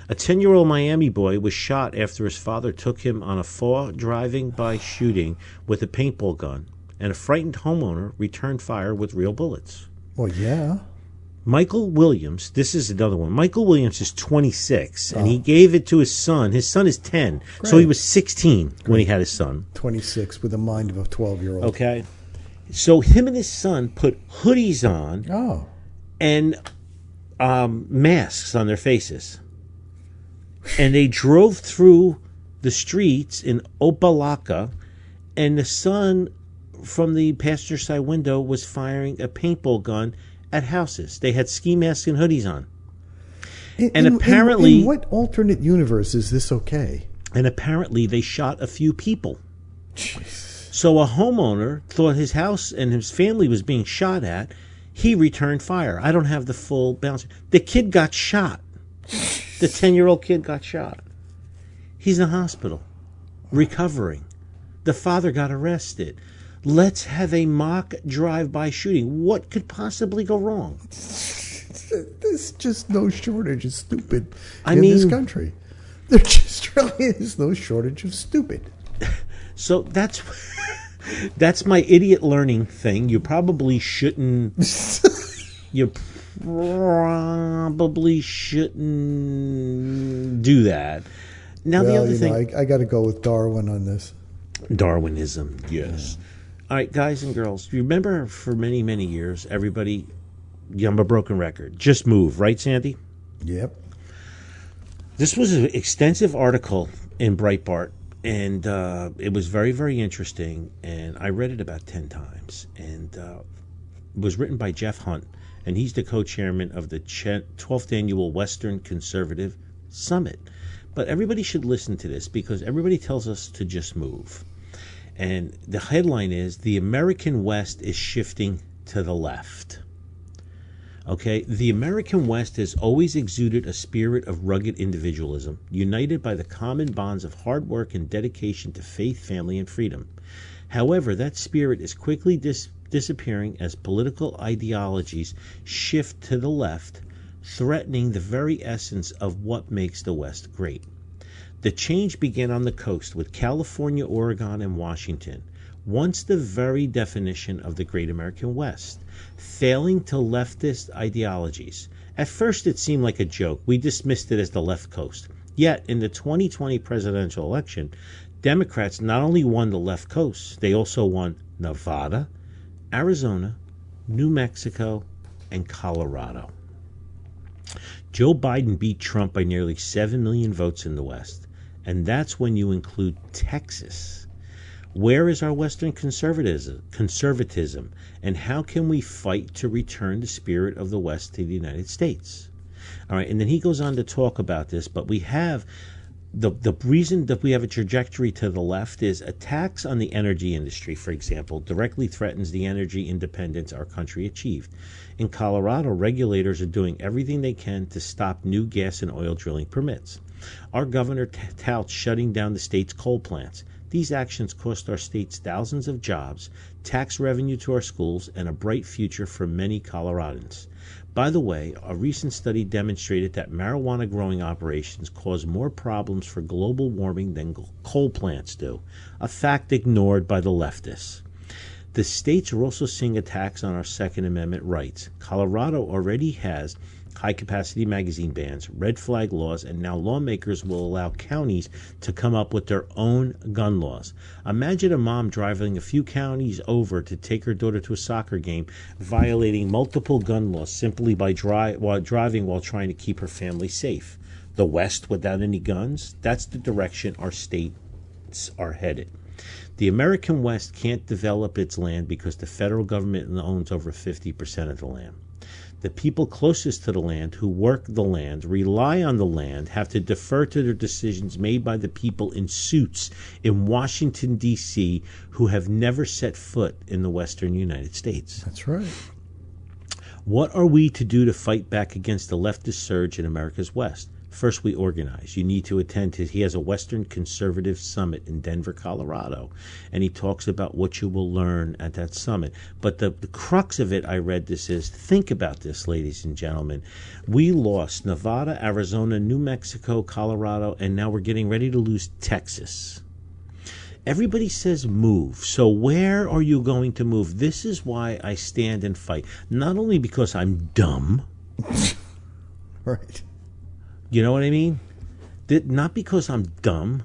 A 10 year old Miami boy was shot after his father took him on a fall driving by shooting with a paintball gun, and a frightened homeowner returned fire with real bullets. Well, yeah. Michael Williams, this is another one. Michael Williams is 26, and he gave it to his son. His son is 10, so he was 16 when he had his son. 26 with the mind of a 12 year old. Okay? So him and his son put hoodies on Oh. and um, masks on their faces. And they drove through the streets in Opa-locka, and the son from the passenger side window was firing a paintball gun at houses. They had ski masks and hoodies on. In- And in- apparently- in what alternate universe is this okay? And apparently they shot a few people. So a homeowner thought his house and his family was being shot at. He returned fire. I don't have the full balance. The kid got shot. The 10 year old kid got shot. He's in the hospital, recovering. The father got arrested. Let's have a mock drive by shooting. What could possibly go wrong? There's just no shortage of stupid I in this country. There just really is no shortage of stupid. So that's that's my idiot learning thing. You probably shouldn't. you probably shouldn't do that. Now the other thing, know, I, I got to go with Darwin on this. Darwinism. Yes. All right, guys and girls. You remember, for many many years, everybody, I'm a broken record. Just move, right, Sandy? Yep. This was an extensive article in Breitbart, and uh, it was very, very interesting. And I read it about 10 times. And uh, it was written by Jeff Hunt, and he's the co chairman of the 12th annual Western Conservative Summit. But everybody should listen to this because everybody tells us to just move. And the headline is The American West is shifting to the left. Okay, the American West has always exuded a spirit of rugged individualism, united by the common bonds of hard work and dedication to faith, family, and freedom. However, that spirit is quickly dis- disappearing as political ideologies shift to the left, threatening the very essence of what makes the West great. The change began on the coast with California, Oregon, and Washington, once the very definition of the Great American West, failing to leftist ideologies. At first, it seemed like a joke. We dismissed it as the left coast. Yet, in the 2020 presidential election, Democrats not only won the left coast, they also won Nevada, Arizona, New Mexico, and Colorado. Joe Biden beat Trump by nearly 7 million votes in the West, and that's when you include Texas. Where is our Western conservatism, conservatism, and how can we fight to return the spirit of the West to the United States? All right, and then he goes on to talk about this, but we have the the reason that we have a trajectory to the left is attacks on the energy industry, for example, directly threatens the energy independence our country achieved. In Colorado, regulators are doing everything they can to stop new gas and oil drilling permits. Our governor touts shutting down the state's coal plants. These actions cost our states thousands of jobs, tax revenue to our schools, and a bright future for many Coloradans. By the way, a recent study demonstrated that marijuana growing operations cause more problems for global warming than coal plants do, a fact ignored by the leftists. The states are also seeing attacks on our Second Amendment rights. Colorado already has high capacity magazine bans, red flag laws, and now lawmakers will allow counties to come up with their own gun laws. Imagine a mom driving a few counties over to take her daughter to a soccer game, violating multiple gun laws simply by while driving while trying to keep her family safe. The West without any guns? That's the direction our states are headed. The American West can't develop its land because the federal government owns over 50% of the land. The people closest to the land, who work the land, rely on the land, have to defer to their decisions made by the people in suits in Washington, D.C., who have never set foot in the western United States. That's right. What are we to do to fight back against the leftist surge in America's West? First, we organize. You need to attend his. He has a Western Conservative Summit in Denver, Colorado, and he talks about what you will learn at that summit. But the, the crux of it, I read this is think about this, ladies and gentlemen. We lost Nevada, Arizona, New Mexico, Colorado, and now we're getting ready to lose Texas. Everybody says move. So where are you going to move? This is why I stand and fight. Not only because I'm dumb, Right. You know what I mean? Not because I'm dumb.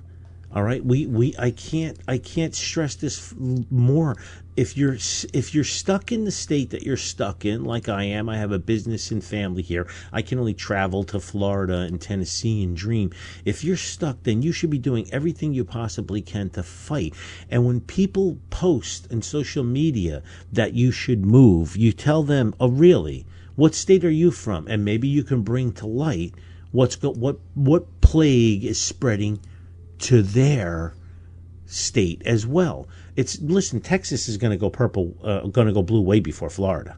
All right, we, we I can't I can't stress this more. If you're if you're stuck in the state that you're stuck in, like I am, I have a business and family here. I can only travel to Florida and Tennessee and dream. If you're stuck, then you should be doing everything you possibly can to fight. And when people post in social media that you should move, you tell them, "Oh, really? What state are you from?" And maybe you can bring to light what's go- what what plague is spreading to their state as well. It's listen, Texas is going to go purple, uh, going to go blue way before Florida,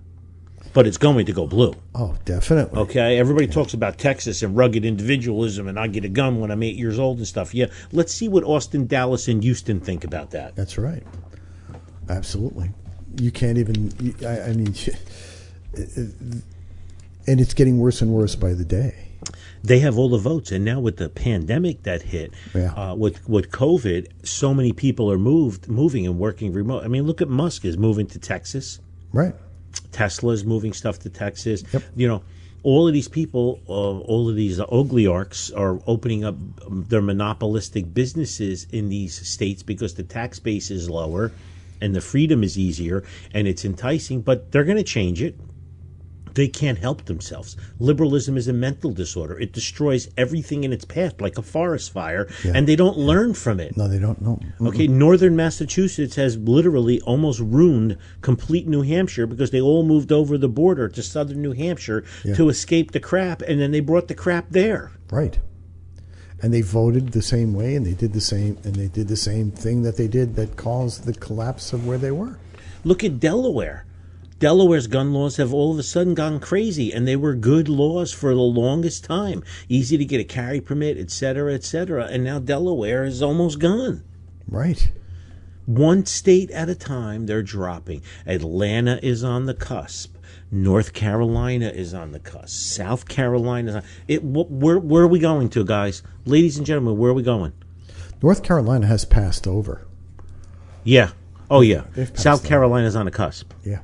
but it's going to go blue. Oh, definitely. Okay, everybody talks about Texas and rugged individualism, and I get a gun when I'm eight years old and stuff. Yeah, let's see what Austin, Dallas, and Houston think about that. That's right. Absolutely. You can't even. you- I, I mean, and it's getting worse and worse by the day. They have all the votes, and now with the pandemic that hit, Yeah. uh, with with COVID, so many people are moved, moving and working remote. I mean, look at Musk is moving to Texas. Right. Tesla's moving stuff to Texas. Yep. You know, all of these people, uh, all of these oligarchs are opening up um, their monopolistic businesses in these states because the tax base is lower and the freedom is easier and it's enticing, but they're going to change it. They can't help themselves. Liberalism is a mental disorder. It destroys everything in its path like a forest fire, Yeah. and they don't learn from it. No, they don't know. Okay, northern Massachusetts has literally almost ruined complete New Hampshire because they all moved over the border to southern New Hampshire Yeah. to escape the crap, and then they brought the crap there. Right. And they voted the same way, and they did the same, and they did the same thing that they did that caused the collapse of where they were. Look at Delaware. Delaware's gun laws have all of a sudden gone crazy, and they were good laws for the longest time. Easy to get a carry permit, et cetera, et cetera. And now Delaware is almost gone. Right. one state at a time they're dropping atlanta is on the cusp north carolina is on the cusp south carolina is on, it where, where are we going to guys ladies and gentlemen where are we going North Carolina has passed over. yeah oh yeah south carolina's on the cusp Yeah.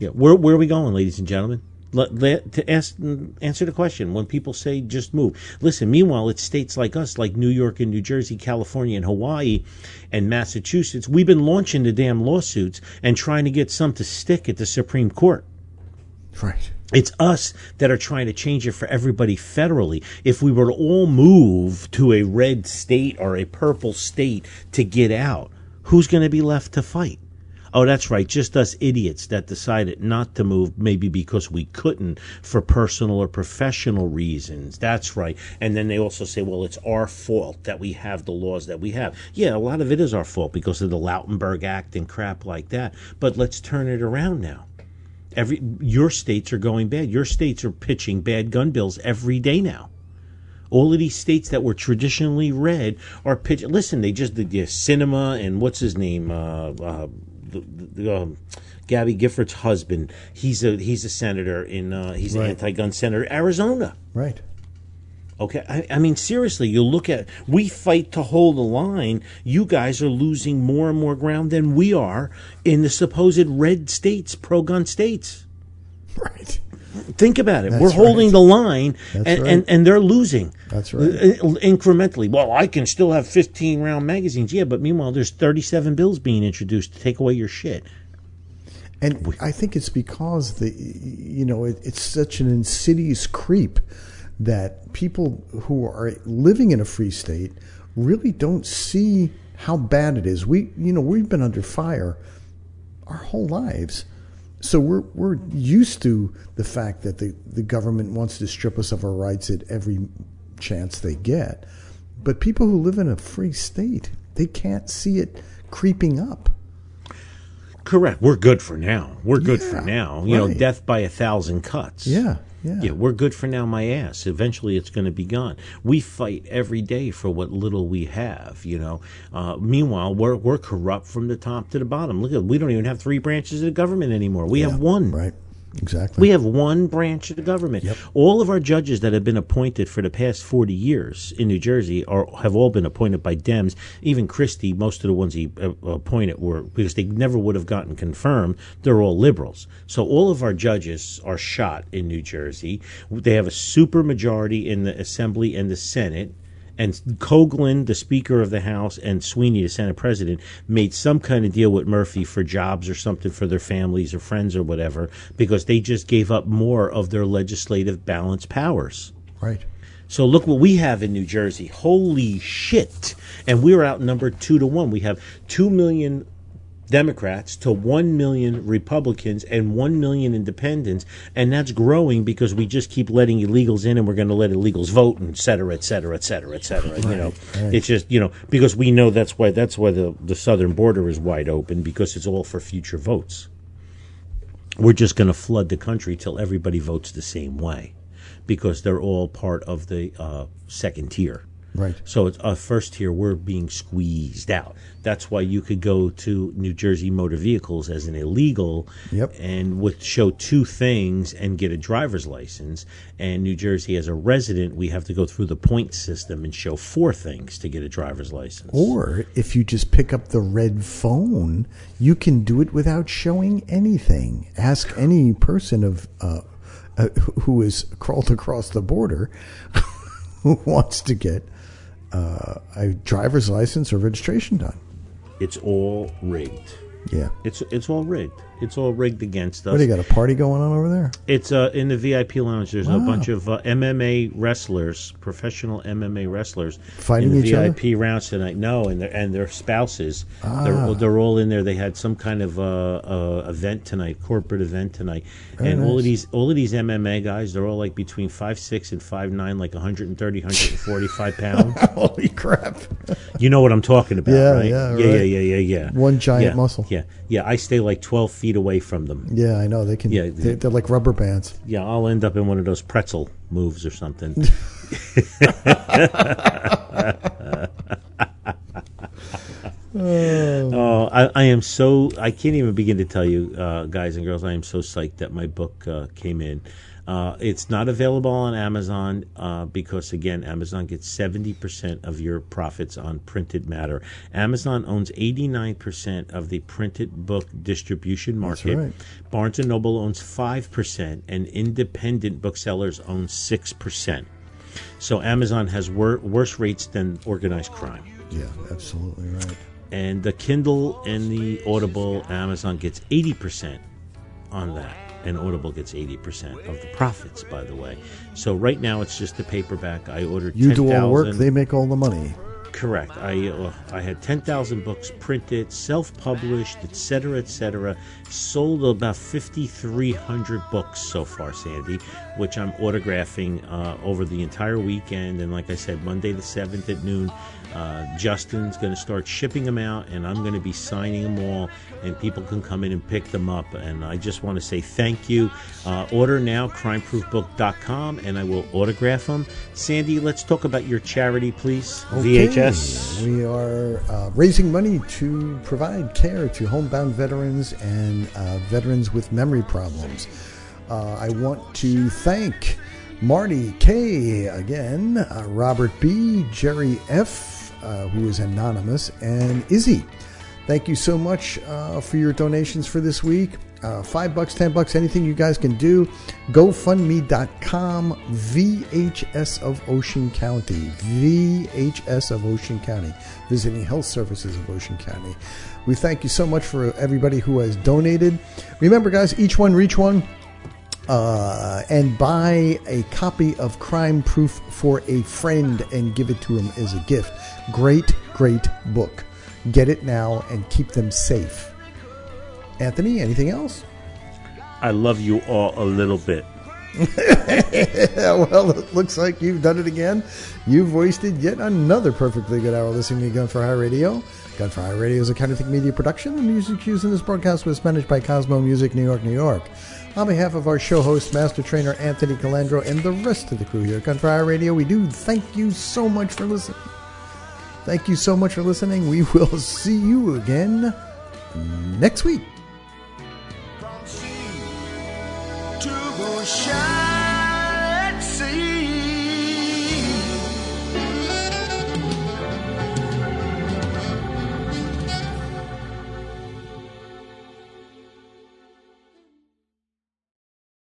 Yeah where, where are we going ladies and gentlemen let, let, to ask, answer the question when people say just move. Listen, meanwhile, it's states like us, like New York and New Jersey, California and Hawaii and Massachusetts. We've been launching the damn lawsuits and trying to get some to stick at the Supreme Court. Right. It's us that are trying to change it for everybody federally. If we were to all move to a red state or a purple state to get out, who's going to be left to fight? Oh, that's right. Just us idiots that decided not to move, maybe because we couldn't for personal or professional reasons. That's right. And then they also say, well, it's our fault that we have the laws that we have. Yeah, a lot of it is our fault because of the Lautenberg Act and crap like that. But let's turn it around now. Every your states are going bad. Your states are pitching bad gun bills every day now. All of these states that were traditionally red are pitching. Listen, they just did yeah, Sinema and what's his name, uh, uh, the, the, um, Gabby Giffords' husband. He's a he's a senator in uh, he's an anti-gun senator, Arizona. Right. Okay, I, I mean seriously, you look at we fight to hold the line. You guys are losing more and more ground than we are in the supposed red states, pro-gun states. Right. Think about it. That's We're holding right. the line, and, right. and, and they're losing. That's right. Uh, Incrementally. Well, I can still have 15 round magazines. Yeah, but meanwhile, there's 37 bills being introduced to take away your shit. And I think it's because the you know it, it's such an insidious creep that people who are living in a free state really don't see how bad it is. We you know we've been under fire our whole lives. So we're we're used to the fact that the, the government wants to strip us of our rights at every chance they get. But people who live in a free state, they can't see it creeping up. Correct. We're good for now. We're good for now. You know, death by a thousand cuts. Yeah, yeah. Yeah, we're good for now, my ass. Eventually, it's going to be gone. We fight every day for what little we have, you know. Uh, meanwhile, we're, we're corrupt from the top to the bottom. Look at we don't even have three branches of the government anymore. We have one. Right. Exactly. We have one branch of the government. Yep. All of our judges that have been appointed for the past 40 years in New Jersey are have all been appointed by Dems. Even Christie, most of the ones he uh, appointed were because they never would have gotten confirmed. They're all liberals. So all of our judges are shot in New Jersey. They have a super majority in the Assembly and the Senate. And Coughlin, the Speaker of the House, and Sweeney, the Senate President, made some kind of deal with Murphy for jobs or something for their families or friends or whatever, because they just gave up more of their legislative balance powers. right. So look what we have in New Jersey. Holy shit. And we're outnumbered two to one. We have two million Democrats to one million Republicans and one million independents. And that's growing because we just keep letting illegals in and we're going to let illegals vote and et cetera, et cetera, et cetera, et cetera. you know, right. it's just, you know, because we know that's why, that's why the, the southern border is wide open because it's all for future votes. We're just going to flood the country till everybody votes the same way because they're all part of the uh, second tier. Right. So it's uh, first here we're being squeezed out. That's why you could go to New Jersey Motor Vehicles as an illegal Yep. and would show two things and get a driver's license. And New Jersey, as a resident, we have to go through the point system and show four things to get a driver's license. Or if you just pick up the red phone, you can do it without showing anything. Ask any person of uh, uh, who has crawled across the border who wants to get uh, a driver's license or registration done. It's all rigged. Yeah. It's it's all rigged. It's all rigged against us. What do you got? A party going on over there? It's uh, in the VIP lounge. There's a bunch of uh, MMA wrestlers, professional MMA wrestlers, Fighting in the each other? VIP rounds tonight. No, and their and their spouses. Ah. They're they're all in there. They had some kind of uh, uh, event tonight, corporate event tonight, Very and all of these all of these MMA guys. They're all like between five six and five nine, like 130, 145 pounds. Holy crap! You know what I'm talking about, Yeah, right? yeah, yeah, right. yeah, yeah, yeah, yeah. One giant Yeah, muscle. Yeah, yeah. I stay like 12 feet away from them. Yeah, I know they can. Yeah, they're, they're like rubber bands. Yeah, I'll end up in one of those pretzel moves or something. oh, I, I am so I can't even begin to tell you, uh, guys and girls. I am so psyched that my book uh, came in. Uh, it's not available on Amazon uh, because again, Amazon gets seventy percent of your profits on printed matter. Amazon owns eighty nine percent of the printed book distribution market. right. Barnes and Noble owns five percent, and independent booksellers own six percent. So Amazon has wor- worse rates than organized crime. Yeah, absolutely right. And the Kindle and the Audible, Amazon gets eighty percent on that, and Audible gets eighty percent of the profits. By the way, so right now it's just the paperback. I ordered. You do all the 10,000 work; they make all the money. Correct. I uh, I had ten thousand books printed, self-published, etc., etc. Sold about fifty-three hundred books so far, Sandy, which I'm autographing uh, over the entire weekend. And like I said, Monday the seventh at noon, uh, Justin's going to start shipping them out, and I'm going to be signing them all, and people can come in and pick them up. And I just want to say thank you. Uh, order now, crimeproofbook.com, and I will autograph them. Sandy, let's talk about your charity, please. Okay, VHS. We are uh, raising money to provide care to homebound veterans and uh, veterans with memory problems. Uh, I want to thank Marty K again, uh, Robert B, Jerry F, uh, who is anonymous, and Izzy. Thank you so much uh, for your donations for this week. Uh, five bucks, ten bucks, anything you guys can do. GoFundMe.com, VHS of Ocean County. VHS of Ocean County. Visiting Health Services of Ocean County. We thank you so much for everybody who has donated. Remember, guys, each one reach one. Uh, and buy a copy of Crime Proof for a friend and give it to him as a gift. Great, great book. Get it now and keep them safe. Anthony, anything else? I love you all a little bit. Well, it looks like you've done it again. You've wasted yet another perfectly good hour listening to Gun for Hire Radio. Gun for Hire Radio is a kind Kinetic Media production. The music used in this broadcast was managed by Cosmo Music, New York, New York. On behalf of our show host, Master Trainer Anthony Colandro, and the rest of the crew here at Gun for Hire Radio, we do thank you so much for listening. Thank you so much for listening. We will see you again next week. Shine.